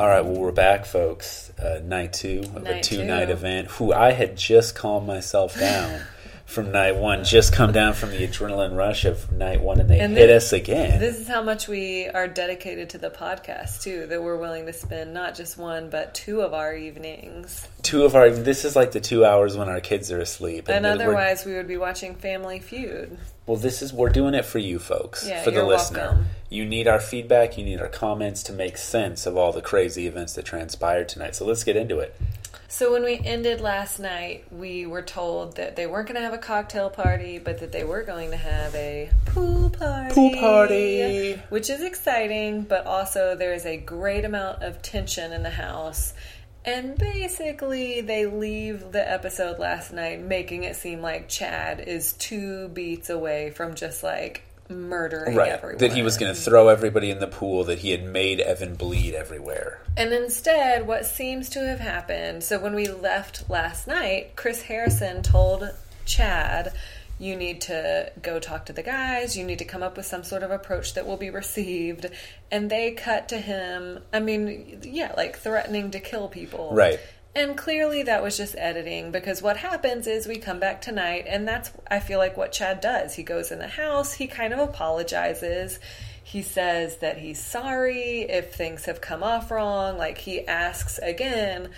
All right, well, we're back, folks. Uh, night two of a Night two night event. Who I had just calmed myself down from night one, just come down from the adrenaline rush of night one, and they And hit this- us again. This is how much we are dedicated to the podcast too. That we're willing to spend not just one but two of our evenings. two of our. This is like the two hours when our kids are asleep, And we're- otherwise, we would be watching Family Feud. well, this is we're doing it for you, folks, Yeah, for the listener. welcome. You need our feedback. You need our comments to make sense of all the crazy events that transpired tonight. So let's get into it. So when we ended last night, we were told that they weren't going to have a cocktail party, but that they were going to have a pool party. Pool party. Which is exciting, but also there is a great amount of tension in the house. And basically, they leave the episode last night making it seem like Chad is two beats away from just like murdering Right, everyone. that he was going to throw everybody in the pool. That he had made Evan bleed everywhere. And instead, what seems to have happened so when we left last night, Chris Harrison told Chad, You need to go talk to the guys, you need to come up with some sort of approach that will be received. And they cut to him, I mean, yeah, like threatening to kill people. Right. And clearly that was just editing because what happens is we come back tonight and that's I feel like what Chad does. He goes in the house, he kind of apologizes. He says that he's sorry if things have come off wrong. Like he asks again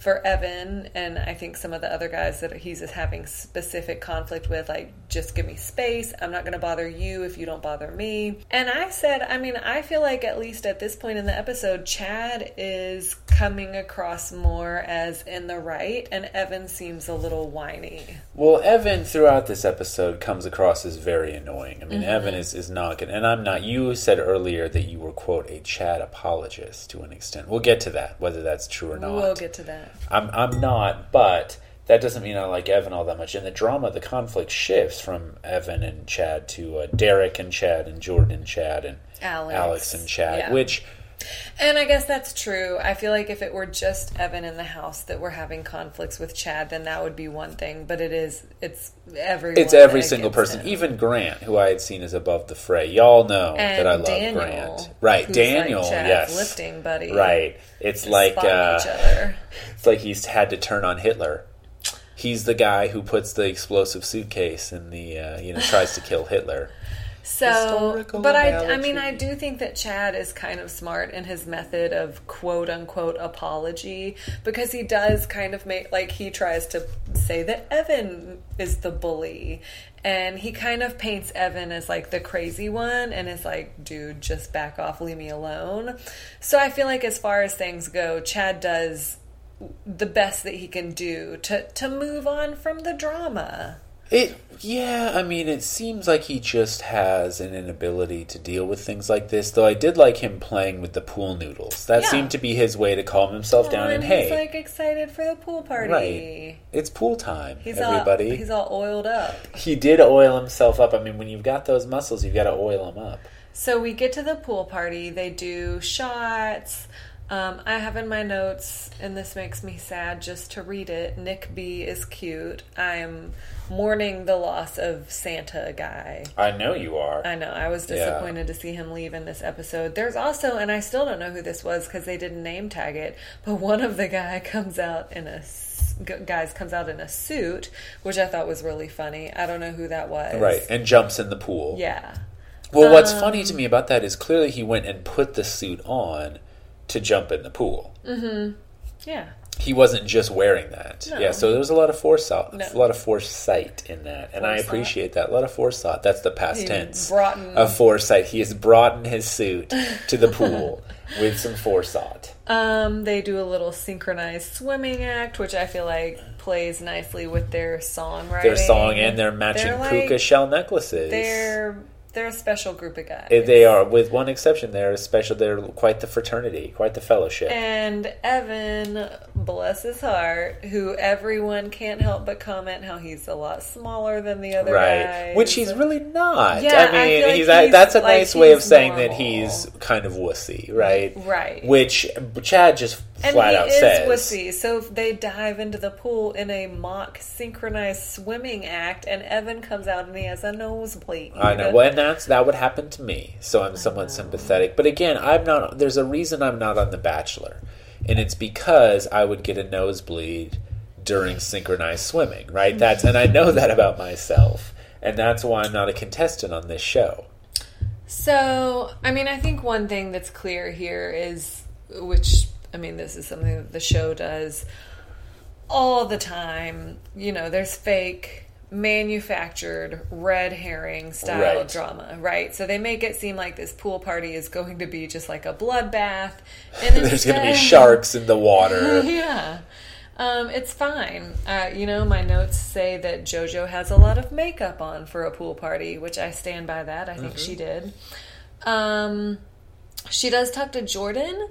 for Evan and I think some of the other guys that he's having specific conflict with, like, just give me space. I'm not going to bother you if you don't bother me. And I said, I mean, I feel like at least at this point in the episode, Chad is coming across more as in the right, and Evan seems a little whiny. Well, Evan throughout this episode comes across as very annoying. I mean, Mm-hmm. Evan is, is not good. And I'm not. You said earlier that you were, quote, a Chad apologist to an extent. We'll get to that, whether that's true or not. We'll get to that. I'm, I'm not, but that doesn't mean I like Evan all that much. In the drama, the conflict shifts from Evan and Chad to uh, Derek and Chad and Jordan and Chad and Alex. and Chad, Yeah. which And I guess that's true. I feel like if it were just Evan in the house that we're having conflicts with Chad, then that would be one thing. But it is, it's everyone. it's every single person, him. even Grant, who I had seen as above the fray. Y'all know and that I love Daniel, Grant. Right, Daniel, like yes. lifting buddy. Right. It's like uh, each other. it's like he's had to turn on Hitler. He's the guy who puts the explosive suitcase in the uh, you know tries to kill Hitler. So, Historical but I, I mean. I do think that Chad is kind of smart in his method of quote unquote apology because he does kind of make like he tries to say that Evan is the bully. And he kind of paints Evan as like the crazy one and is like, dude, just back off, leave me alone. So I feel like as far as things go, Chad does the best that he can do to, to move on from the drama. It yeah, I mean it seems like he just has an inability to deal with things like this. Though I did like him playing with the pool noodles. That Yeah. seemed to be his way to calm himself down Oh, and, and hey, he's like excited for the pool party. Right. it's pool time, He's everybody. all he's all oiled up. he did oil himself up. I mean, when you've got those muscles, you've got to oil them up. So we get to the pool party. They do shots. Um, I have in my notes, and this makes me sad just to read it. Nick B is cute. I am mourning the loss of Santa guy. I know you are. I know. I was Yeah. disappointed to see him leave in this episode. There's also, and I still don't know who this was because they didn't name tag it, but one of the guy comes out in a guys comes out in a suit, which I thought was really funny. I don't know who that was. right, and jumps in the pool. Yeah. Well, what's Um, funny to me about that is clearly he went and put the suit on to jump in the pool. Mm-hmm. Yeah. He wasn't just wearing that. No. Yeah, so there was a lot of foresight, No. a lot of foresight in that, and I appreciate that. A lot of foresight. That's the past He tense brought in- of foresight. He has brought in his suit to the pool with some foresight. Um, they do a little synchronized swimming act, which I feel like plays nicely with their songwriting. Their song and their matching They're like- puka shell necklaces. They're they're a special group of guys. They are, with one exception. They're special. They're quite the fraternity, quite the fellowship. And Evan, bless his heart, who everyone can't help but comment how he's a lot smaller than the other right guys. which he's really not Yeah, i I mean feel like he's, he's- that's a like, nice way of saying that he's kind of wussy right Right. which chad just And flat he out is says. wussy, so they dive into the pool in a mock synchronized swimming act, and Evan comes out and he has a nosebleed. I know. Well, and that's that would happen to me, so I'm somewhat sympathetic. But again, I'm not. There's a reason I'm not on The Bachelor, and it's because I would get a nosebleed during synchronized swimming. Right. That's and I know that about myself, and that's why I'm not a contestant on this show. So, I mean, I think one thing that's clear here is, which, I mean, this is something that the show does all the time. You know, there's fake, manufactured, red herring style Right. drama, right? So they make it seem like this pool party is going to be just like a bloodbath. And There's going to be sharks in the water. yeah. Um, it's fine. Uh, you know, my notes say that JoJo has a lot of makeup on for a pool party, which I stand by that. I think she did. Um, she does talk to Jordan,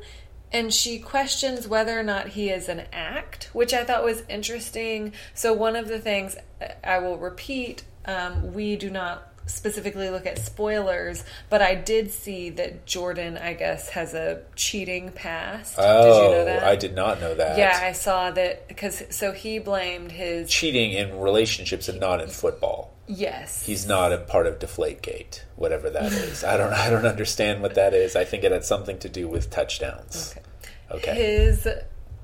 and she questions whether or not he is an act, which I thought was interesting. So, one of the things uh, I will repeat um, we do not specifically look at spoilers, but I did see that Jordan, I guess, has a cheating past. Oh, did you know that? I did not know that. Yeah, I saw that because so he blamed his cheating in relationships and not in football. Yes. He's not a part of Deflategate, whatever that is. I don't. I don't understand what that is. I think it had something to do with touchdowns. Okay. his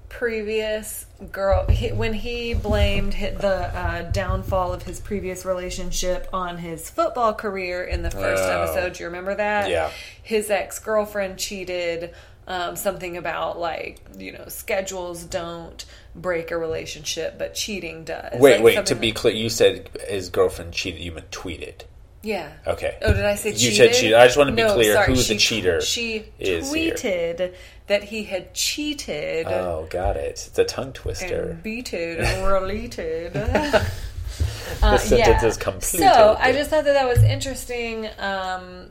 previous girl he, when he blamed the uh, downfall of his previous relationship on his football career in the first Oh. episode. Do you remember that? Yeah. His ex girlfriend cheated. Um, something about like you know schedules don't break a relationship, but cheating does. Wait, Like, wait. To be like- clear, you said his girlfriend cheated. You meant tweeted. yeah. Okay. Oh, did I say cheated? You said cheated. I just want to be No, clear sorry, who she the cheater She is here. tweeted that he had cheated Oh, got it. It's a tongue twister. and beated and related. Uh, the sentence is complete. So I just thought that that was interesting um,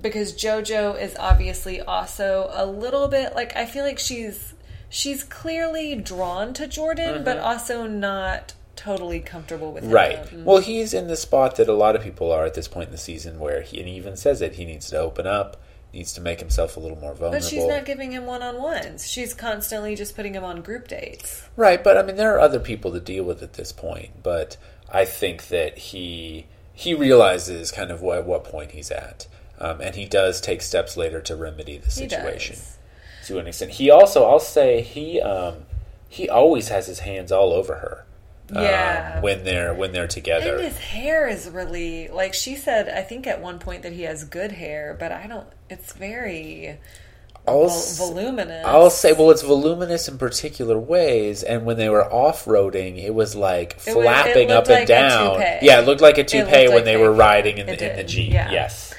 because JoJo is obviously also a little bit like I feel like she's she's clearly drawn to Jordan, but also not totally comfortable with him. Mm-hmm. Right. Well, he's in the spot that a lot of people are at this point in the season, where he and he even says it. He needs to open up, needs to make himself a little more vulnerable. But she's not giving him one on ones. She's constantly just putting him on group dates. Right, but I mean, there are other people to deal with at this point. But I think that he he realizes kind of what what point he's at, um, and he does take steps later to remedy the He situation to an extent. He also, I'll say, he um, he always has his hands all over her. um, Yeah. when they're when they're together. And his hair is really like she said. I think at one point that he has good hair, but I don't. It's very I'll, voluminous. I'll say, well, it's voluminous in particular ways, and when they were off roading, it was like It was- flapping up looked and like down. Yeah, it looked like a toupee when like they were riding in the, in the jeep. yeah. Yes.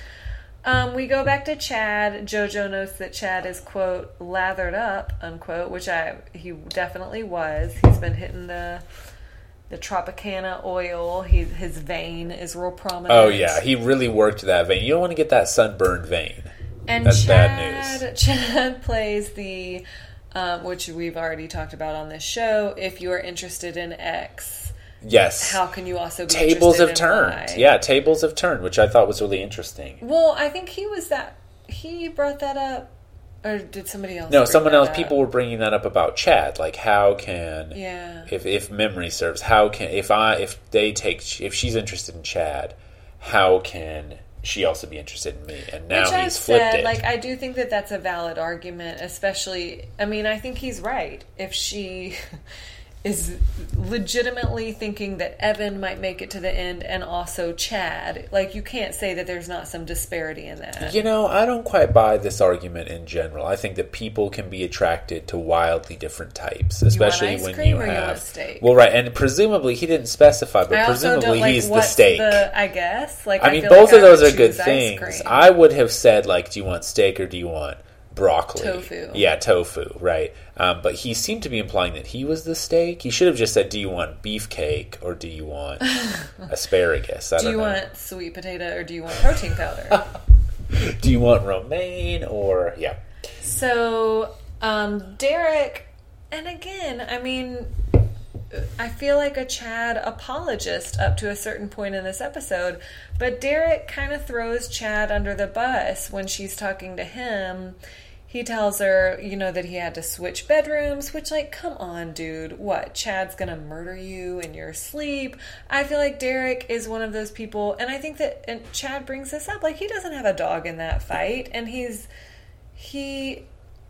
Um, we go back to Chad. Jojo notes that Chad is quote lathered up unquote, which I he definitely was. He's been hitting the the Tropicana oil. He his vein is real prominent. Oh yeah, he really worked that vein. You don't want to get that sunburned vein. And That's Chad, bad news. Chad plays the, um, which we've already talked about on this show. If you are interested in X, Yes. how can you also be tables have turned. Y? Yeah, tables have turned, which I thought was really interesting. Well, I think he was that. He brought that up, or did somebody else? No, someone else. up? People were bringing that up about Chad. Like, how can Yeah. if if memory serves, how can if I if they take if she's interested in Chad, how can she also be interested in me? And now Which I've he's flipped said, it. like I do think that that's a valid argument, especially. I mean, I think he's right. If she is legitimately thinking that Evan might make it to the end, and also Chad, like you can't say that there's not some disparity in that. You know, I don't quite buy this argument in general. I think that people can be attracted to wildly different types, especially ice when cream you or you have. steak? Well, right, and presumably he didn't specify, but I presumably like he's the steak. The, I guess, like I mean, feel both like of I those are good things. cream. I would have said like, do you want steak or do you want broccoli? Tofu. Yeah, tofu. Right. Um, but he seemed to be implying that he was the steak. He should have just said, do you want beefcake or do you want asparagus? I do you know. want sweet potato or do you want protein powder? Do you want romaine or yeah? So, um, Derek, and again, I mean, I feel like a Chad apologist up to a certain point in this episode, but Derek kind of throws Chad under the bus when she's talking to him. He tells her, you know, that he had to switch bedrooms, which, like, come on, dude. What? Chad's gonna murder you in your sleep? I feel like Derek is one of those people, and I think that, and Chad brings this up, like, he doesn't have a dog in that fight, and he's, he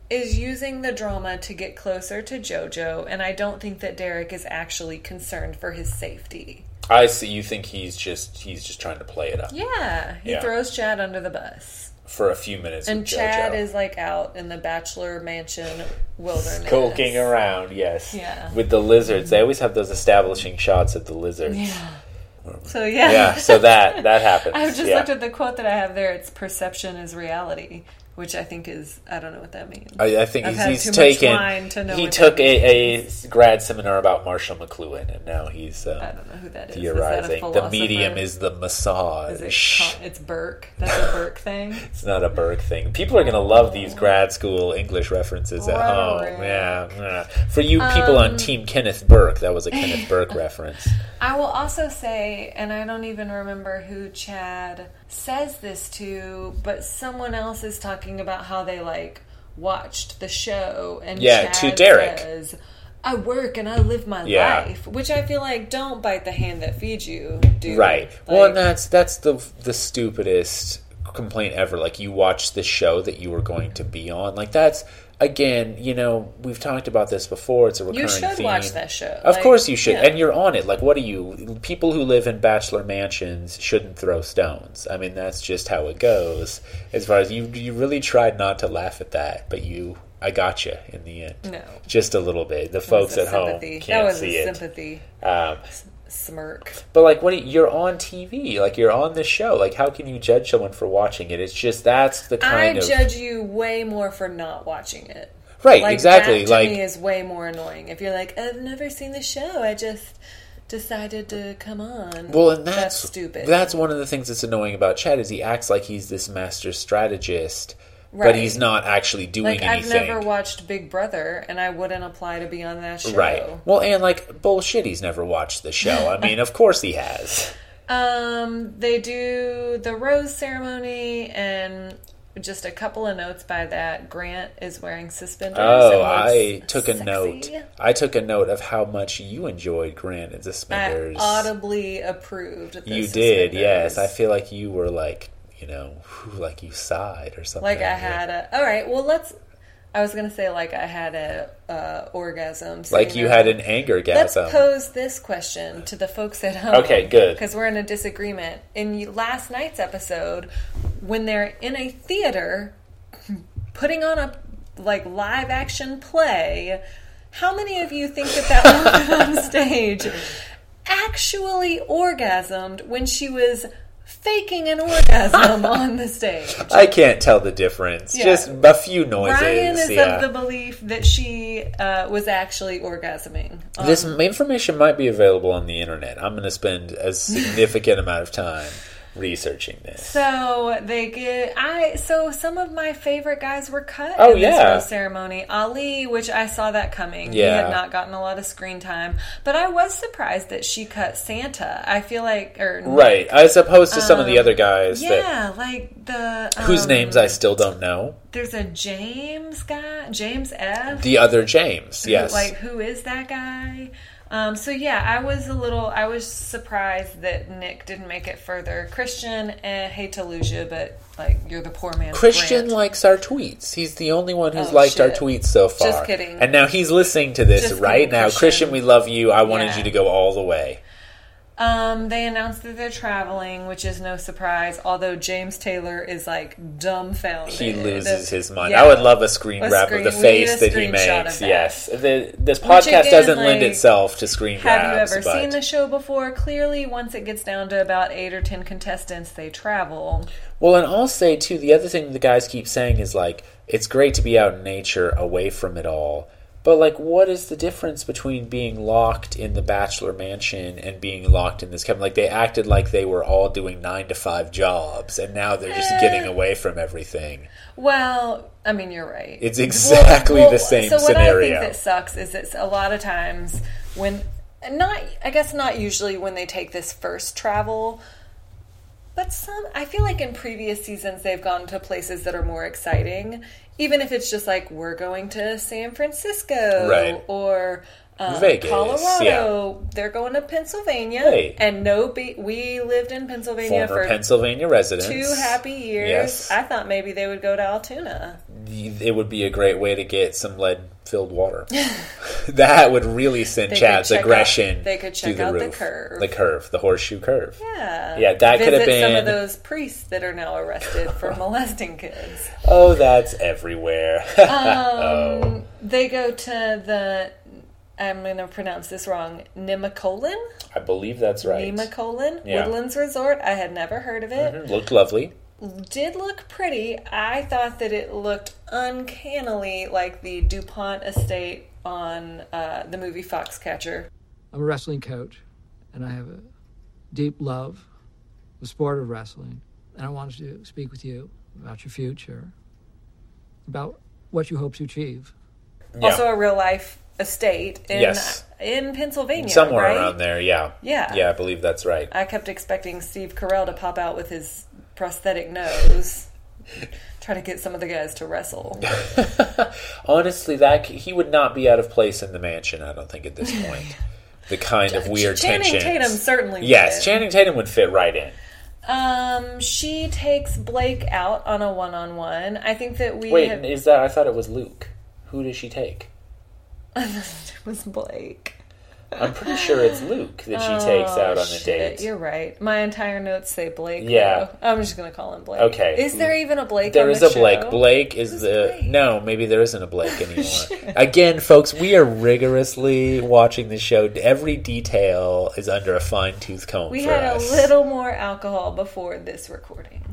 is using the drama to get closer to JoJo, and I don't think that Derek is actually concerned for his safety. I see. You think he's just he's just trying to play it up Yeah, he Yeah. throws Chad under the bus. For a few minutes. And Chad is like out in the bachelor mansion wilderness. skulking around. Yes. Yeah. With the lizards, they always have those establishing shots of the lizards. Yeah. So yeah. Yeah, so that that happens. I've just yeah. looked at the quote that I have there. It's perception is reality, which I think is I don't know what that means. I, I think I've he's, he's taken. to know he took a, a grad seminar about Marshall McLuhan, and now he's I uh, don't know who that is. Is that theorizing. The medium is the massage. Is it? It's Burke. That's a Burke thing. It's not a Burke thing. People are going to love these grad school English references at home. Yeah, yeah. For you people on Team Kenneth Burke, that was a Kenneth Burke reference. I will also say, and I don't even remember who Chad says this to, but someone else is talking about how they like watched the show, and Yeah, Chad to Derek. says, "I work and I live my Yeah. life," which I feel like don't bite the hand that feeds you, dude. Right. Like, well, and that's that's the the stupidest complaint ever. Like you watched the show that you were going to be on. Like that's again, you know, we've talked about this before. It's a recurring you should theme. watch that show. Of Like, course you should, yeah. and you're on it. Like, what are you? People who live in bachelor mansions shouldn't throw stones. I mean, that's just how it goes. As far as you, you really tried not to laugh at that, but you, I got you in the end. No. just a little bit. The folks at a home can't that was see a it. sympathy Um, smirk. but like, you- You're on TV. Like, you're on the show. Like, how can you judge someone for watching it? It's just that's the I kind of I judge you way more for not watching it. right. Like, exactly. Like, me is way more annoying. If you're like, I've never seen the show, I just decided to come on. Well, and that's, stupid. That's one of the things that's annoying about Chad is he acts like he's this master strategist, but he's not actually doing like I've never watched Big Brother, and I wouldn't apply to be on that show. Right. Well, and like bullshit, he's never watched the show. I mean, of course he has. Um, they do the rose ceremony, and just a couple of notes by that. Grant is wearing suspenders. Oh, I took a sexy. note. I took a note of how much you enjoyed Grant and the I Suspenders. audibly approved. The you did, yes. I feel like you were like, you know, like you sighed or something. like I had a. All right, well let's. I was gonna say like I had a uh, orgasm. so, like you know, had an anger Let's gasm. pose this question to the folks at home. Okay, good. Because we're in a disagreement. In last night's episode, when they're in a theater putting on a like live action play, how many of you think that that woman on stage actually orgasmed when she was faking an orgasm on the stage? I can't tell the difference. Yeah. Just a few noises. Ryan is yeah. of the belief that she uh, was actually orgasming. on This information might be available on the internet. I'm going to spend a significant amount of time researching this. So they get I so some of my favorite guys were cut Oh, in this yeah. rose ceremony. Ali, which I saw that coming. He Yeah. had not gotten a lot of screen time. But I was surprised that she cut Santa. I feel like or Right, as opposed to some of the other guys that Yeah, like the whose um, names I still don't know. there's a James guy, James F. The other James, yes. Like who is that guy? Um, so yeah, I was a little, I was surprised that Nick didn't make it further. Christian, eh, hate to lose you, but like you're the poor man. Christian likes our tweets. He's the only one who's Oh, liked our tweets so far. Just kidding. And now he's listening to this Just right kidding, now. Christian. Christian. we love you. I wanted Yeah. you to go all the way. Um, they announced that they're traveling, which is no surprise. Although James Taylor is like dumbfounded. He loses his mind. Yeah. I would love a screen A grab screen- of the face that he makes. that. Yes, the, this podcast again, doesn't lend itself to screen Have grabs. you ever seen the show before? Clearly, once it gets down to about eight or ten contestants, they travel. Well, and I'll say too, the other thing the guys keep saying is like, it's great to be out in nature, away from it all. But like, what is the difference between being locked in the bachelor mansion and being locked in this cabin? Like, they acted like they were all doing nine to five jobs, and now they're just Eh. getting away from everything. Well, I mean, you're right. It's exactly the same so what. I think that sucks is it's a lot of times when not I guess not usually when they take this first travel But some, I feel like in previous seasons they've gone to places that are more exciting, even if it's just like we're going to San Francisco Right. or um, Vegas, Colorado. They're going to Pennsylvania, Right. and no, be- we lived in Pennsylvania Former for Pennsylvania residents. two happy years. Yes. I thought maybe they would go to Altoona. It would be a great way to get some lead filled water. that would really send They Chad's check out- aggression. they could check the out the curve. The curve, the horseshoe curve. Yeah, Yeah, that could have Visit some of those priests that are now arrested for molesting kids. Oh, that's everywhere. Um, They go to the. I'm going to pronounce this wrong. Nemacolin? I believe that's right. Nemacolin? Yeah. Woodlands Resort. I had never heard of it. Mhm, Looked lovely. Did look pretty. I thought that it looked uncannily like the DuPont estate on uh, the movie Foxcatcher. I'm a wrestling coach, and I have a deep love the sport of wrestling. And I wanted to speak with you about your future, about what you hope to achieve. Yeah. Also a real life estate in Yes. in Pennsylvania. Somewhere right? around there, yeah. Yeah. Yeah, I believe that's right. I kept expecting Steve Carell to pop out with his prosthetic nose, try to get some of the guys to wrestle. Honestly, that he would not be out of place in the mansion. I don't think at this point. The kind of weird Channing tensions. Tatum certainly Yes, would. Channing Tatum would fit right in. Um, she takes Blake out on a one-on-one. I think that we Wait, have, is that? I thought it was Luke. Who does she take? it was Blake. I'm pretty sure it's Luke that she takes out on the Oh, Shit, date. You're right. My entire notes say Blake. Yeah. though. I'm just gonna call him Blake. Okay. Is there even a Blake? There is the a Blake. show? Blake is Who's the Blake? no. Maybe there isn't a Blake anymore. Again, folks, we are rigorously watching the show. Every detail is under a fine tooth comb. We had us. a little more alcohol before this recording.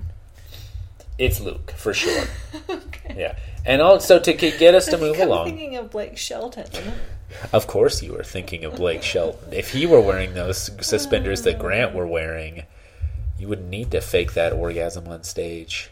It's Luke for sure. Yeah, and also to get us to move I'm along. thinking of Blake Shelton. Of course, you were thinking of Blake Shelton. If he were wearing those suspenders that Grant were wearing, you wouldn't need to fake that orgasm on stage.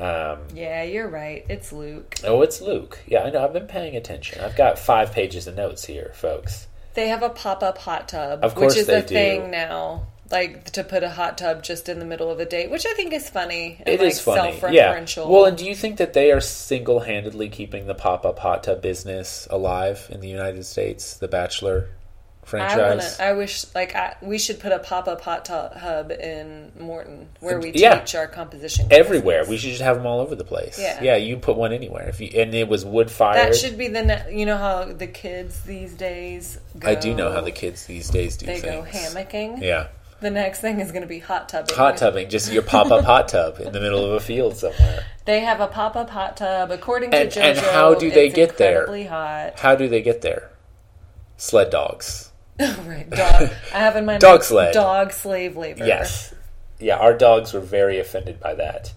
Um, Yeah, you're right. It's Luke. oh, it's Luke. Yeah, I know. I've been paying attention. I've got five pages of notes here, folks. They have a pop-up hot tub, Of course which is they a do. thing now. Like to put a hot tub just in the middle of a date, which I think is funny. And It like is funny. Yeah. self-referential. Well, and do you think that they are single handedly keeping the pop up hot tub business alive in the United States, the Bachelor I franchise? wanna. I wish like I, we should put a pop-up hot tub hub in Morton where we Yeah. teach our composition Everywhere. classes. We should just have them all over the place. Yeah. Yeah, you put one anywhere. If you and it was wood fired. That should be the ne- you know how the kids these days. Go, I do know how the kids these days do they things. go hammocking. Yeah. The next thing is going to be hot tubbing. Hot tubbing, just your pop up hot tub in the middle of a field somewhere. They have a pop-up hot tub. According to And- JoJo, and how do they get there? hot. How do they get there? Sled dogs. right, dog. I have in my Dog sled. Dog slave labor. Yes. Yeah, our dogs were very offended by that.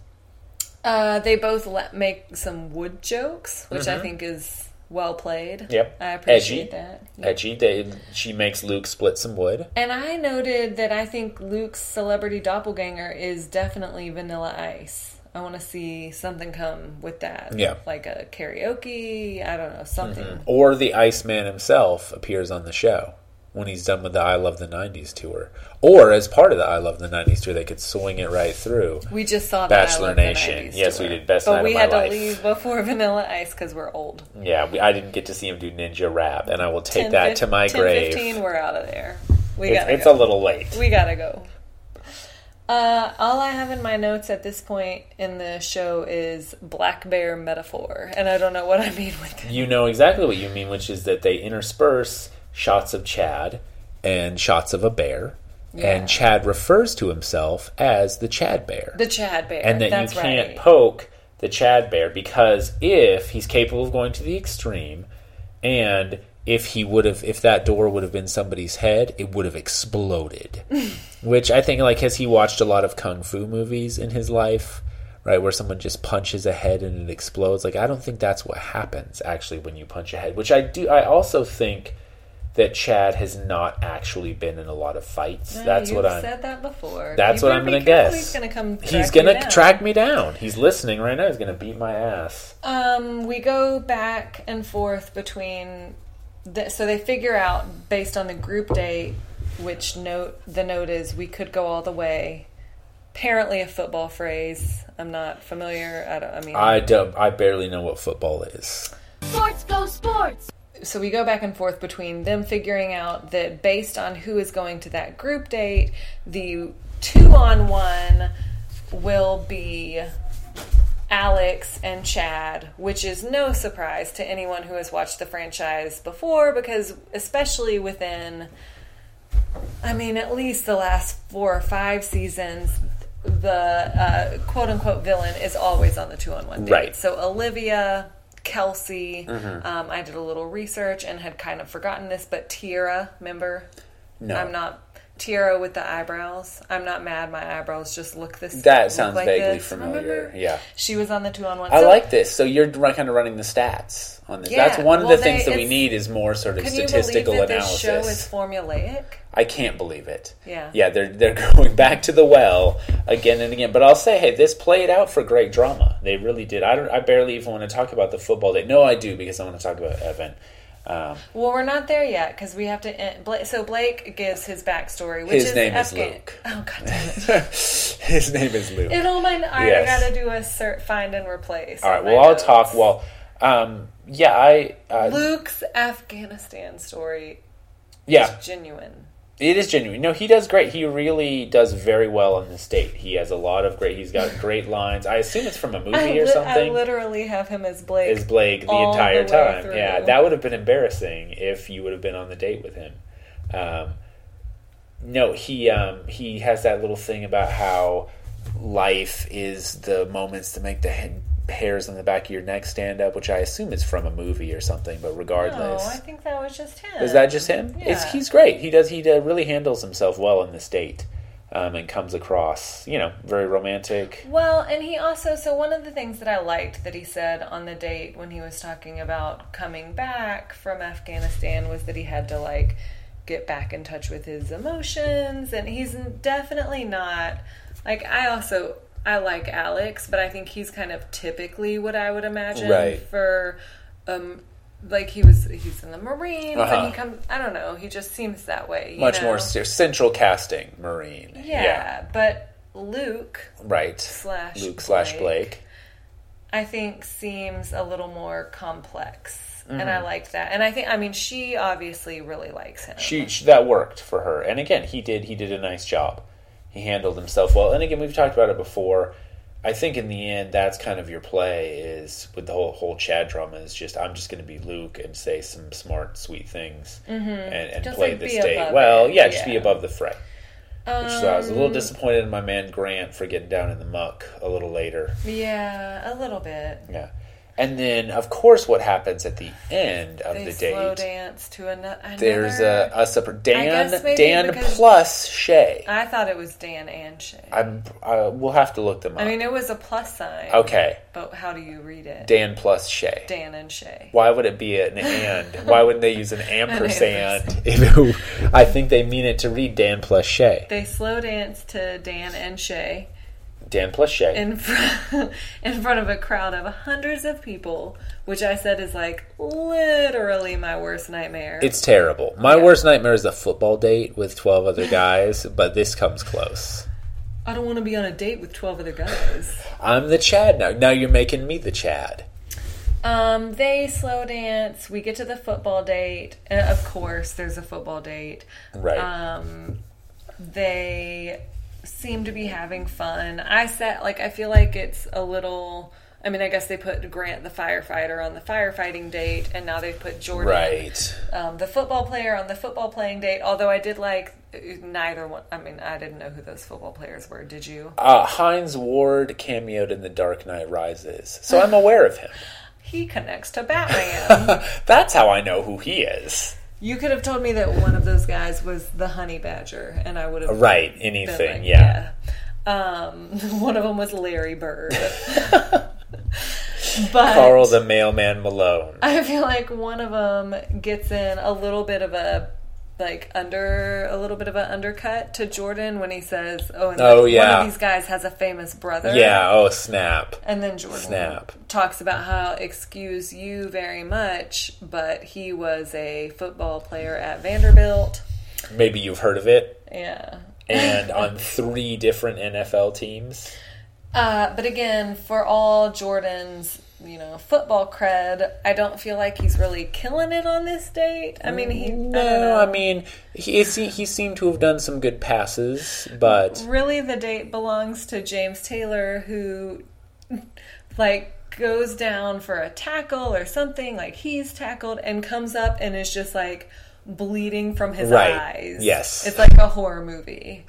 Uh, they both let, make some wood jokes, which I think is well played. Mm-hmm. Yep. I appreciate Edgy. that. Edgy. They, she makes Luke split some wood. And I noted that I think Luke's celebrity doppelganger is definitely Vanilla Ice. I want to see something come with that. Yeah. Like a karaoke, I don't know, something. Or the Iceman himself appears on the show when he's done with the I Love the 90s tour. Or as part of the I Love the 90s tour, they could swing it right through. We just saw Bachelor the I Love the Nation. 90s Yes, we did. Best but night we had to life. leave before Vanilla Ice because we're old. Yeah, we, I didn't get to see him do Ninja Rap, and I will take 10, that to my 10, grave. 15, we're out of there. We It's, gotta it's go. a little late. We gotta go. Uh, all I have in my notes at this point in the show is black bear metaphor, and I don't know what I mean with it. You know exactly what you mean, which is that they intersperse shots of Chad and shots of a bear. Yeah. And Chad refers to himself as the Chad Bear. The Chad bear. and that That's you can't right. poke the Chad Bear because if he's capable of going to the extreme, and if he would have, if that door would have been somebody's head, it would have exploded. Which I think, like, has he watched a lot of kung fu movies in his life, right, where someone just punches a head and it explodes? Like, I don't think that's what happens actually when you punch a head. Which I do. I also think that Chad has not actually been in a lot of fights. No, that's what I'm. said that before. That's You what I'm gonna guess. He's gonna come. He's gonna track me down. He's listening right now. He's gonna beat my ass. Um, we go back and forth between. The, so they figure out based on the group date, which note the note is we could go all the way. apparently a football phrase. I'm not familiar. I don't. I mean, I don't. I barely know what football is. Sports go sports. So we go back and forth between them figuring out that based on who is going to that group date, the two on one will be Alex and Chad, which is no surprise to anyone who has watched the franchise before because, especially within, I mean, at least the last four or five seasons, the uh, quote unquote villain is always on the two on one date. Right. So Olivia, Kelsey, um, I did a little research and had kind of forgotten this, but Tierra, remember? No. I'm not. Tierra with the eyebrows. I'm not mad. My eyebrows just look this. That look sounds like vaguely this. familiar. Remember? Yeah. She was on the two on one. I like this. So you're kind of running the stats on this. Yeah, That's one of well, the things they- that we need is more sort of Can statistical you believe that analysis. this show is formulaic? I can't believe it. Yeah. Yeah, they're they're going back to the well again and again. But I'll say, hey, this played out for great drama. They really did. I don't. I barely even want to talk about the football day. No, I do because I want to talk about Evan. Um, Well, we're not there yet because we have to. End, so Blake gives his backstory, which His is name is Luke. Oh God damn it! his name is Luke. It all my. I Yes. gotta do a cert, find and replace. All right. Well, I'll talk. Well, um, yeah, I. Uh, Luke's Afghanistan story yeah, is genuine. It is genuine. No, he does great. He really does very well on this date. He has a lot of great. He's got great lines. I assume it's from a movie I, or something. I literally have him as Blake. As Blake the entire the time? through. Yeah, that would have been embarrassing if you would have been on the date with him. Um, no, he um, he has that little thing about how life is the moments to make the head, hairs on the back of your neck stand up, which I assume is from a movie or something. But No, regardless, I think that was just him. is that just him? It's, Yeah. he's great. He does. He uh, really handles himself well in this date, um, and comes across, you know, very romantic. Well, and he also so one of the things that I liked that he said on the date when he was talking about coming back from Afghanistan was that he had to like get back in touch with his emotions and he's definitely not like I also I like Alex, but I think he's kind of typically what I would imagine Right. for um like he was he's in the Marines Uh-huh. and he comes I don't know, he just seems that way. Much know? more central casting, Marine. yeah, but Luke right. slash Luke slash Blake. Blake. I think seems a little more complex. And Mm-hmm. I like that. And I think I mean she obviously really likes him. She, she that worked for her, and again, he did. He did a nice job. He handled himself well, and again, we've talked about it before. I think in the end, that's kind of your play is with the whole whole Chad drama is just I'm just going to be Luke and say some smart, sweet things and, and Mm-hmm. Just, play like, this be well. it, Yeah, just be above the fray. Which so I was a little Um, disappointed in my man Grant for getting down in the muck a little later. yeah, a little bit. Yeah, and then of course, what happens at the end of They the slow dance to ano- another. There's a, a separate Dan Dan plus Shay. I thought it was Dan and Shay. I, I'm. Uh, we'll have to look them up. I mean, it was a plus sign. okay, But how do you read it? Dan plus Shay. Dan and Shay. Why would it be an and? Why wouldn't they use an ampersand? it, I think they mean it to read Dan plus Shay. They slow dance to Dan and Shay Dan plus Shay. in front, in front of a crowd of hundreds of people, which I said is like literally my worst nightmare. it's terrible. My Yeah. worst nightmare is a football date with twelve other guys, but this comes close. I don't want to be on a date with 12 other guys. I'm the Chad now. Now you're making me the Chad. Um, they slow dance. We get to the football date. Uh, of course, there's a football date. Right. Um, they seem to be having fun. I said, like, I feel like it's a little. I mean, I guess they put Grant, the firefighter, on the firefighting date, and now they've put Jordan, right. um, the football player, on the football playing date. Although I did like neither one. I mean, I didn't know who those football players were. Did you? Uh, Hines Ward cameoed in The Dark Knight Rises, so I'm aware of him. He connects to Batman. That's how I know who he is. You could have told me that one of those guys was the honey badger, and I would have Right, anything, like, yeah. yeah. Um, one of them was Larry Bird, but Karl the Mailman Malone. I feel like one of them gets in a little bit of a like under a little bit of an undercut to Jordan when he says, "Oh, and Oh, like, yeah. one of these guys has a famous brother." Yeah, oh snap. And then Jordan Snap. talks about how excuse you very much, but he was a football player at Vanderbilt. Maybe you've heard of it. Yeah. and on three different NFL teams. Uh, but again, for all Jordan's, you know, football cred, I don't feel like he's really killing it on this date. I mean, he. I. No, I mean he he he seemed to have done some good passes, but really the date belongs to James Taylor who like goes down for a tackle or something like he's tackled and comes up and is just like bleeding from his Right. eyes. Yes. It's like a horror movie.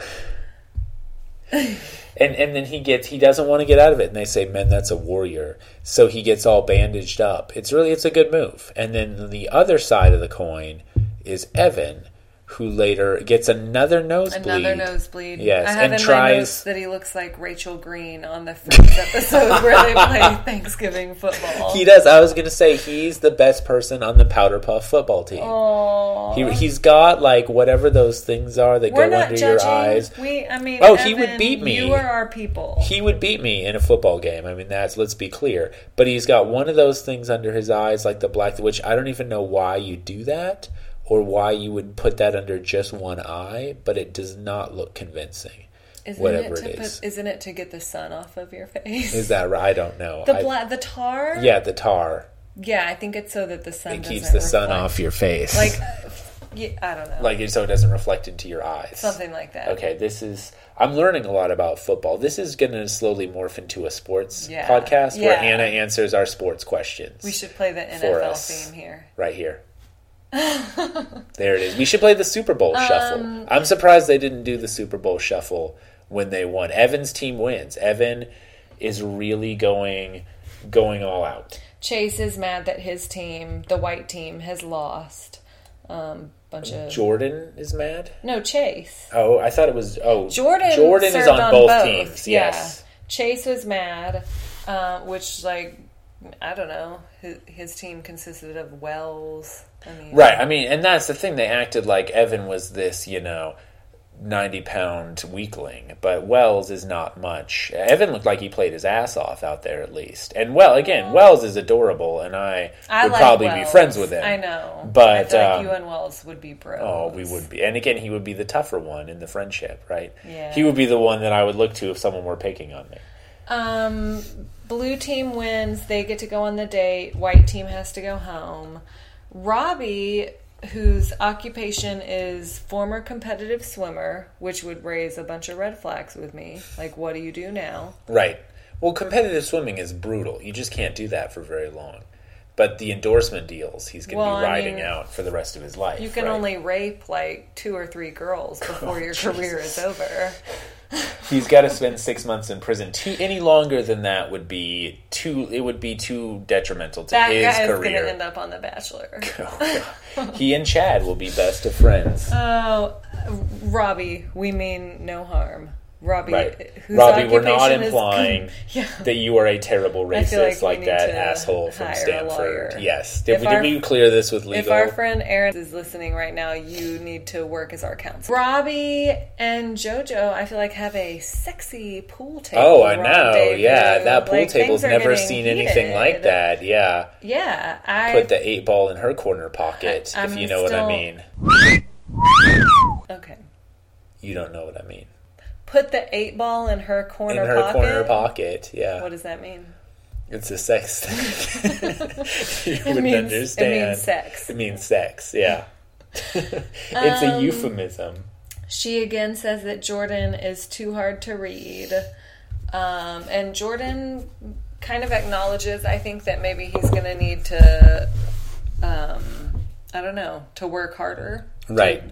And and then he gets he doesn't want to get out of it, and they say, "Man, that's a warrior." So he gets all bandaged up. It's really it's a good move. And then the other side of the coin is Evan, who later gets another nosebleed. Another nosebleed. Yes, I have and in my tries- notes that he looks like Rachel Green on the first episode where they play Thanksgiving football. He does. I was going to say he's the best person on the Powder Puff football team. Aw. He, he's got like whatever those things are that We're go under your eyes. We, I mean, Oh, he would beat me. You are our people. He would beat me in a football game. I mean, that's let's be clear. But he's got one of those things under his eyes, like the black, which I don't even know why you do that or why you would put that under just one eye. But it does not look convincing. Isn't whatever it to it is. Put, isn't it to get the sun off of your face? Is that right? I don't know. the I- the tar? yeah, the tar. yeah. I think it's so that the sun It keeps the sun off your face. Like, yeah, I don't know, like so it doesn't reflect into your eyes. something like that. Okay, this is. I'm learning a lot about football. This is going to slowly morph into a sports Yeah. podcast where Anna answers our sports questions. We should play the NFL theme here. right here. There it is. We should play the Super Bowl Um, shuffle. I'm surprised they didn't do the Super Bowl shuffle when they won. Evan's team wins. Evan is really going going all out. Chase is mad that his team, the white team, has lost. Um, bunch of Jordan is mad. no Chase. Oh, I thought it was. Oh, Jordan. Jordan is served on, both, teams. Yeah. Yes. Chase was mad, uh, which like I don't know. His, his team consisted of Wells. I mean, Right. I mean, and that's the thing. They acted like Evan was this, you know, 90 pound weakling, but Wells is not much. Evan looked like he played his ass off out there at least. And, well, again, Wells is adorable, and I, I would like probably be friends with him. I know, But, I feel like um, you and Wells would be bros. Oh, we would be. And again, he would be the tougher one in the friendship, right? Yeah. He would be the one that I would look to if someone were picking on me. Um, blue team wins. They get to go on the date. White team has to go home. Robbie, whose occupation is former competitive swimmer, which would raise a bunch of red flags with me. Like, what do you do now? Right. Well, competitive swimming is brutal. You just can't do that for very long. But the endorsement deals, he's going to Well, be I riding mean, out for the rest of his life. You can right? only rape like two or three girls before Oh, your career is over. He's got to spend six months in prison. Too, any longer than that would be too. It would be too detrimental to That his guy is going career. to end up on The Bachelor. Oh, he and Chad will be best of friends. Oh, Robbie, we mean no harm. Robbie, right, Robbie. We're not is- implying yeah. that you are a terrible I racist like like, that asshole from Stanford. Yes, did, If we, our- did we clear this with legal? If our friend Aaron is listening right now, you need to work as our counsel. Robbie and JoJo, I feel like have a sexy pool table. oh, I know. Yeah, that pool Like, table's never seen anything like that. Yeah, Yeah, I put the eight ball in her corner pocket. I'm if you know what I mean. okay. You don't know what I mean. Put the eight ball in her corner pocket. in her pocket. corner pocket. Yeah. What does that mean? It's a sex thing. you It wouldn't means- it means sex. It means sex, yeah. it's Um, a euphemism. She again says that Jordan is too hard to read. Um, and Jordan kind of acknowledges, I think, that maybe he's going to need to, um, I don't know, to work harder. Right.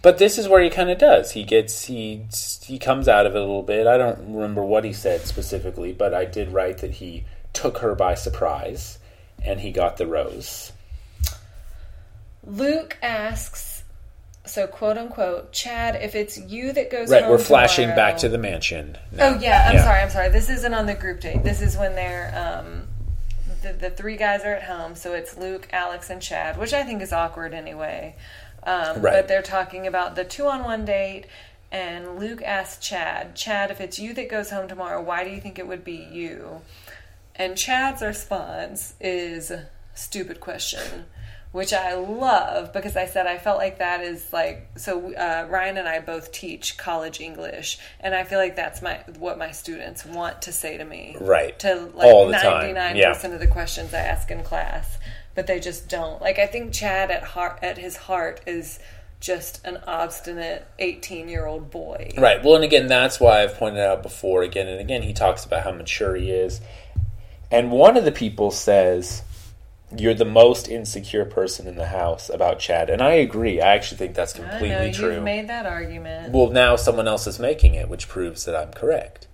But this is where he kind of does. He gets he he comes out of it a little bit. I don't remember what he said specifically, but I did write that he took her by surprise and he got the rose. Luke asks, so quote unquote, Chad, if it's you that goes Right, we're flashing tomorrow- back to the mansion. Oh yeah, I'm sorry, I'm sorry. This isn't on the group date. This is when they're um, the, the three guys are at home. So it's Luke, Alex, and Chad, which I think is awkward anyway. Um, Right. But they're talking about the two-on-one date, and Luke asks Chad, Chad, if it's you that goes home tomorrow, why do you think it would be you? And Chad's response is stupid question. which I love because I said I felt like that is like so. Uh, Ryan and I both teach college English, and I feel like that's my what my students want to say to me. Right. To All like ninety nine percent of the questions I ask in class, but they just don't. Like I think Chad at heart at his heart is just an obstinate eighteen year old boy. Right. Well, and again, that's why I've pointed out before, again and again, he talks about how mature he is. And one of the people says, You're the most insecure person in the house about Chad. And I agree. I actually think that's I completely know true. you've made that argument. well, now someone else is making it, which proves that I'm correct.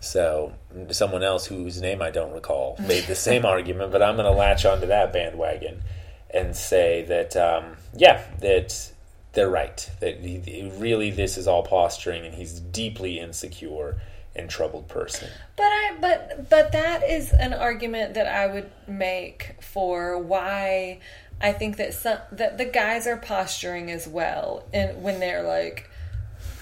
So, someone else whose name I don't recall made the same argument, but I'm going to latch onto that bandwagon and say that, um, yeah, that they're right. That he, really this is all posturing, and he's deeply insecure and troubled person. But I but but that is an argument that I would make for why I think that some that the guys are posturing as well, and when they're like,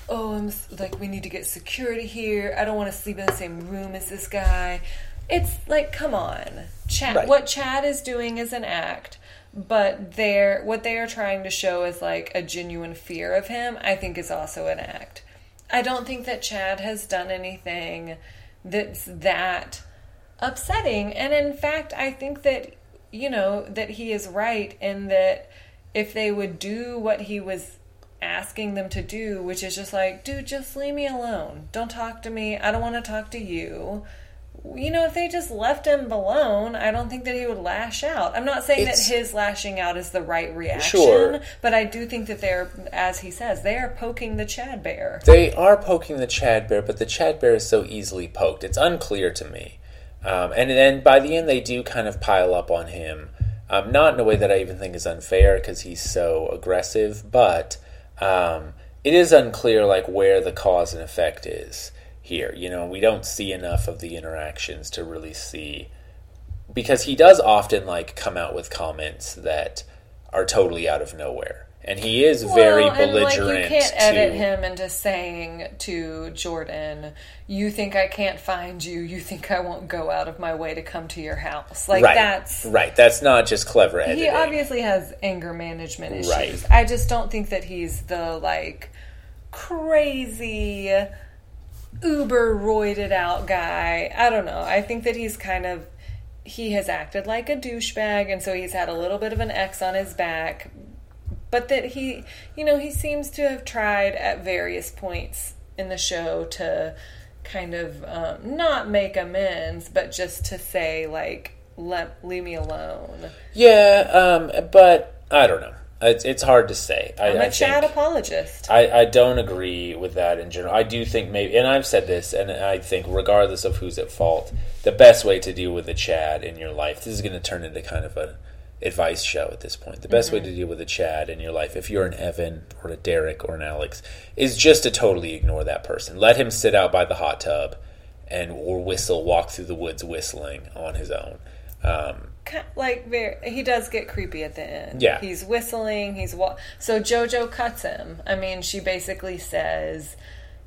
"Oh, I'm like we need to get security here. I don't want to sleep in the same room as this guy." It's like, come on, Chad. Right. What Chad is doing is an act, but they're what they are trying to show is like a genuine fear of him. I think is also an act. I don't think that Chad has done anything that's that upsetting. And in fact, I think that, you know, that he is right in that if they would do what he was asking them to do, which is just like, dude, just leave me alone. Don't talk to me. I don't want to talk to you. You know, if they just left him alone, I don't think that he would lash out. I'm not saying It's- that his lashing out is the right reaction, Sure. but I do think that they're, as he says, they are poking the Chad bear. They are poking the Chad Bear, but the Chad Bear is so easily poked. It's unclear to me. Um, and then by the end, they do kind of pile up on him. Um, not in a way that I even think is unfair because he's so aggressive, but um, it is unclear like where the cause and effect is here. You know, we don't see enough of the interactions to really see because he does often like come out with comments that are totally out of nowhere. And he is very Well, and, belligerent. Like, you can't edit to, him into saying to Jordan, "You think I can't find you? You think I won't go out of my way to come to your house?" Like right, that's right. That's not just clever editing. he obviously has anger management issues. Right. I just don't think that he's the like crazy uber roided out guy. I don't know. I think that he's kind of he has acted like a douchebag and so he's had a little bit of an X on his back. But that he, you know, he seems to have tried at various points in the show to kind of um, not make amends, but just to say like, "Let leave me alone." yeah, um, but I don't know. It's, it's hard to say. I, I'm I a Chad think, apologist. I, I don't agree with that in general. I do think maybe, and I've said this, and I think regardless of who's at fault, the best way to deal with a Chad in your life, this is going to turn into kind of an advice show at this point. The best way to deal with a Chad in your life, if you're an Evan or a Derek or an Alex, is just to totally ignore that person. Let him sit out by the hot tub and or whistle, walk through the woods whistling on his own. Um, like very, he does get creepy at the end. Yeah. he's whistling. He's wa- so JoJo cuts him. I mean, she basically says,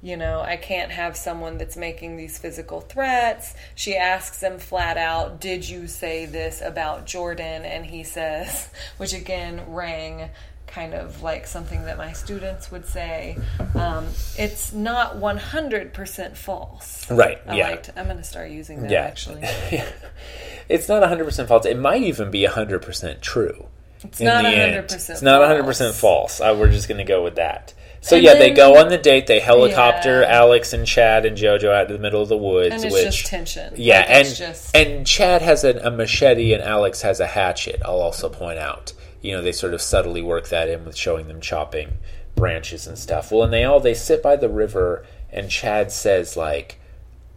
you know, I can't have someone that's making these physical threats. She asks him flat out, "Did you say this about Jordan?" And he says, which again rang kind of like something that my students would say. Um, it's not one hundred percent false. Right, I yeah. liked. I'm going to start using that Yeah. actually. it's not 100% false. It might even be 100% true. It's in not the 100% end. It's not 100% false. false. I, we're just going to go with that. So And yeah, they go on the date. They helicopter Yeah. Alex and Chad and JoJo out to the middle of the woods, and it's which just tension. yeah, Like, and just and Chad has a, a machete and Alex has a hatchet. I'll also point out. You know, they sort of subtly work that in with showing them chopping branches and stuff. Well, and they all they sit by the river, and Chad says like,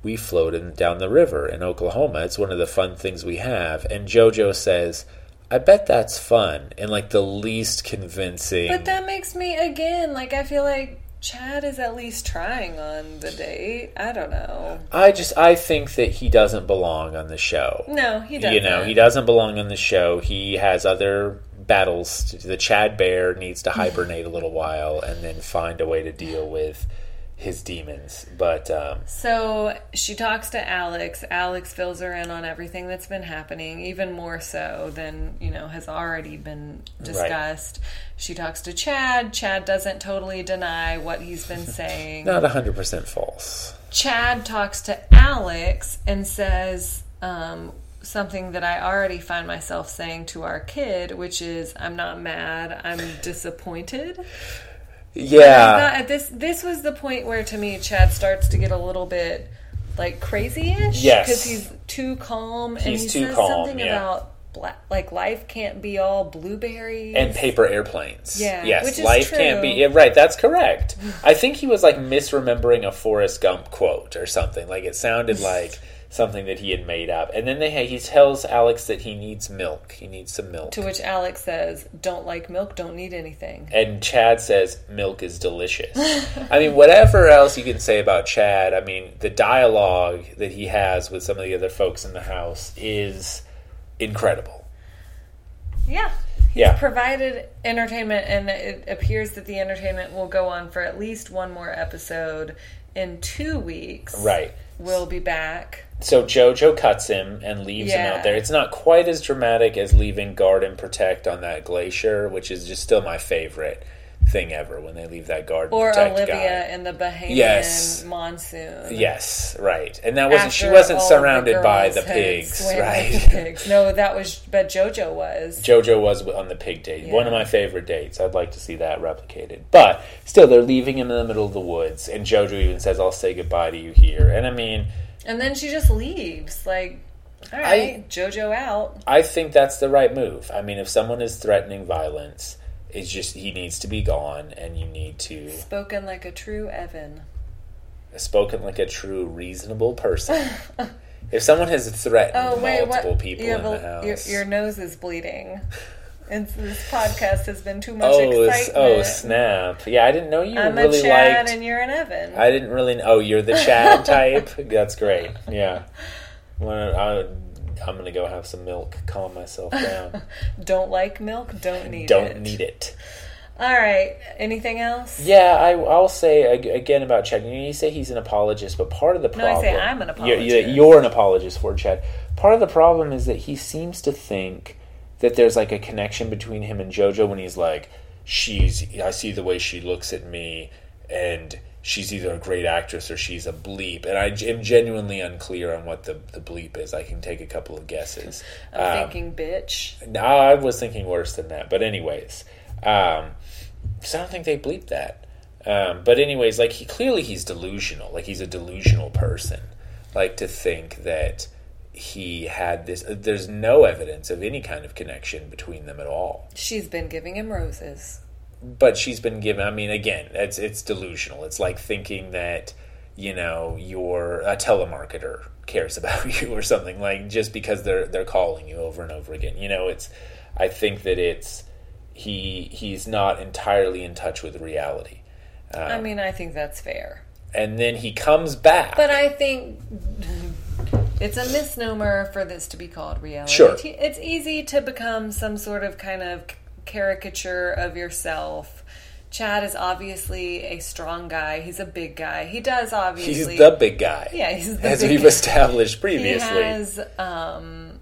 "We floated down the river in Oklahoma. It's one of the fun things we have." And JoJo says. I bet that's fun and like the least convincing. But that makes me again like I feel like Chad is at least trying on the date. I don't know. I just I think that he doesn't belong on the show. No, he doesn't. You know, he doesn't belong on the show. He has other battles. The Chad Bear needs to hibernate a little while and then find a way to deal with his demons. But um, So she talks to Alex. Alex fills her in on everything that's been happening, even more so than, you know, has already been discussed. She talks to Chad. Chad doesn't totally deny what he's been saying. not hundred percent false. Chad talks to Alex and says um, something that I already find myself saying to our kid, which is, "I'm not mad. I'm disappointed." Yeah, Not- uh, this this was the point where, to me, Chad starts to get a little bit like crazy-ish. Yes. because he's too calm and He's he too says calm, something yeah. about bla like life can't be all blueberries and paper airplanes. Yeah, yes, life can't be yeah, right. That's correct. I think he was like misremembering a Forrest Gump quote or something. Like it sounded like something that he had made up. And then they he tells Alex that he needs milk. He needs some milk. To which Alex says, "Don't like milk. Don't need anything." and Chad says milk is delicious. I mean, whatever else you can say about Chad, I mean, the dialogue that he has with some of the other folks in the house is incredible. Yeah. He's Yeah. provided entertainment, and it appears that the entertainment will go on for at least one more episode in two weeks. Right. We'll be back. So Jojo cuts him and leaves him out there. It's not quite as dramatic as leaving guard and protect on that glacier, which is just still my favorite thing ever when they leave that guard Or Olivia guy. in the Bahamian Yes. monsoon. Yes, right. And that wasn't she wasn't of the surrounded by the pigs, right? the pigs. No, that was, but JoJo was. Jojo was on the pig date. One of my favorite dates. I'd like to see that replicated. But still, they're leaving him in the middle of the woods, and Jojo even says, "I'll say goodbye to you here." And I mean, And then she just leaves. Like, all right, JoJo out. I think that's the right move. I mean, if someone is threatening violence, it's just he needs to be gone, and you need to Spoken like a true Evan. spoken like a true reasonable person. if someone has threatened Oh wait, multiple what? people in have the house, Your, your nose is bleeding. And this podcast has been too much oh, oh excitement. oh snap! Yeah, I didn't know you I'm really a Chad liked. and you're an Evan. I didn't really. Oh, you're the Chad type. That's great. Yeah. Well, I, I'm gonna go have some milk. Calm myself down. don't like milk. Don't need it. Don't need it. All right. Anything else? Yeah, I, I'll say again about Chad. You, you say he's an apologist, but part of the problem. No, I say I'm an You're, you're, apologist. you're an apologist for Chad. Part of the problem is that he seems to think that there's like a connection between him and JoJo when he's like, she's. I see the way she looks at me, and she's either a great actress or she's a bleep. And I am genuinely unclear on what the, the bleep is. I can take a couple of guesses. I'm Um, thinking bitch. no, I was thinking worse than that. But anyways, um, 'cause I don't think they bleep that. Um, but anyways, like he clearly he's delusional. Like he's a delusional person. Like to think that he had this. uh, There's no evidence of any kind of connection between them at all. She's been giving him roses. But she's been given. I mean, again, it's it's delusional. It's like thinking that you know you're a telemarketer cares about you or something like just because they're they're calling you over and over again. You know, it's. I think that it's he he's not entirely in touch with reality, I mean, I think that's fair. and then he comes back. But I think it's a misnomer for this to be called reality. Sure. It's easy to become some sort of kind of caricature of yourself. Chad is obviously a strong guy. He's a big guy. He does obviously. he's the big guy. Yeah, he's the as big we've guy. established he previously. has um,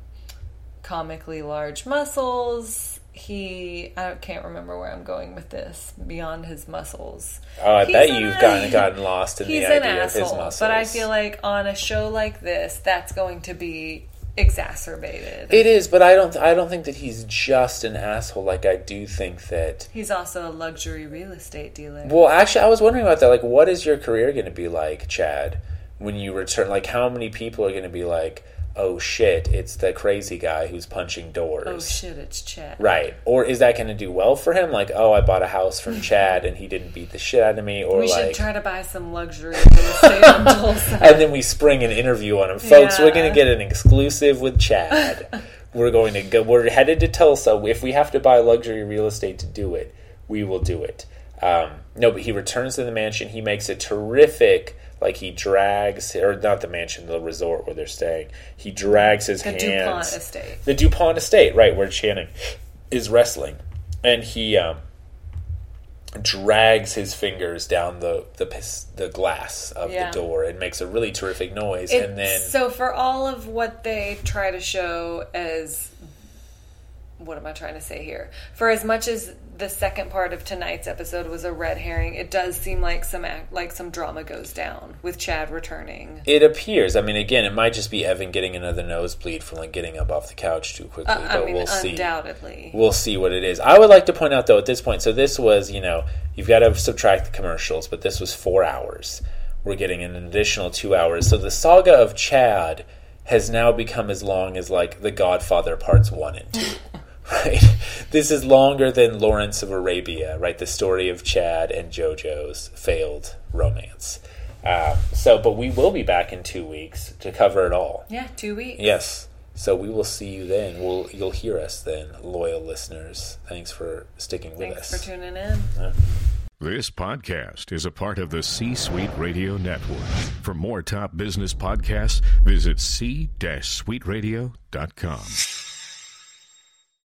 comically large muscles. He, I can't remember where I'm going with this. Beyond his muscles, oh, I He's bet you've gotten gotten lost in the idea of his muscles. But I feel like on a show like this, that's going to be exacerbated. It is, but I don't. I don't think that he's just an asshole. Like I do think that. He's also a luxury real estate dealer. Well, actually, I was wondering about that. Like, what is your career going to be like, Chad, when you return? Like, how many people are going to be like, "Oh shit, it's the crazy guy who's punching doors." oh shit, it's Chad. Right. Or is that going to do well for him? Like, oh, I bought a house from Chad and he didn't beat the shit out of me. Or We should like, try to buy some luxury real estate in Tulsa. and then we spring an interview on him, folks. We're going to get an exclusive with Chad. we're going to go. We're headed to Tulsa. If we have to buy luxury real estate to do it, we will do it. Um, no, but he returns to the mansion. He makes a terrific. Like he drags, or not the mansion, the resort where they're staying. He drags his The hands. The Dupont estate. The DuPont estate, right where Channing is wrestling, and he um, drags his fingers down the the, the glass of Yeah. the door and makes a really terrific noise. It- and then so for all of what they try to show as what am I trying to say here? For as much as the second part of tonight's episode was a red herring, it does seem like some act, like some drama goes down with Chad returning. it appears. I mean, again, it might just be Evan getting another nosebleed from like getting up off the couch too quickly. Uh, but I mean, we'll see. undoubtedly. we'll see what it is. I would like to point out though at this point, so this was, you know, you've got to subtract the commercials, but this was four hours. We're getting an additional two hours. So the saga of Chad has now become as long as like The Godfather parts one and two. Right? This is longer than Lawrence of Arabia, right? The story of Chad and JoJo's failed romance. Um, so, but we will be back in two weeks to cover it all. yeah, two weeks. Yes. So we will see you then. We'll you'll hear us then, loyal listeners. Thanks for sticking with Thanks us. Thanks for tuning in. This podcast is a part of the C Suite Radio Network. For more top business podcasts, visit c-suiteradio.com.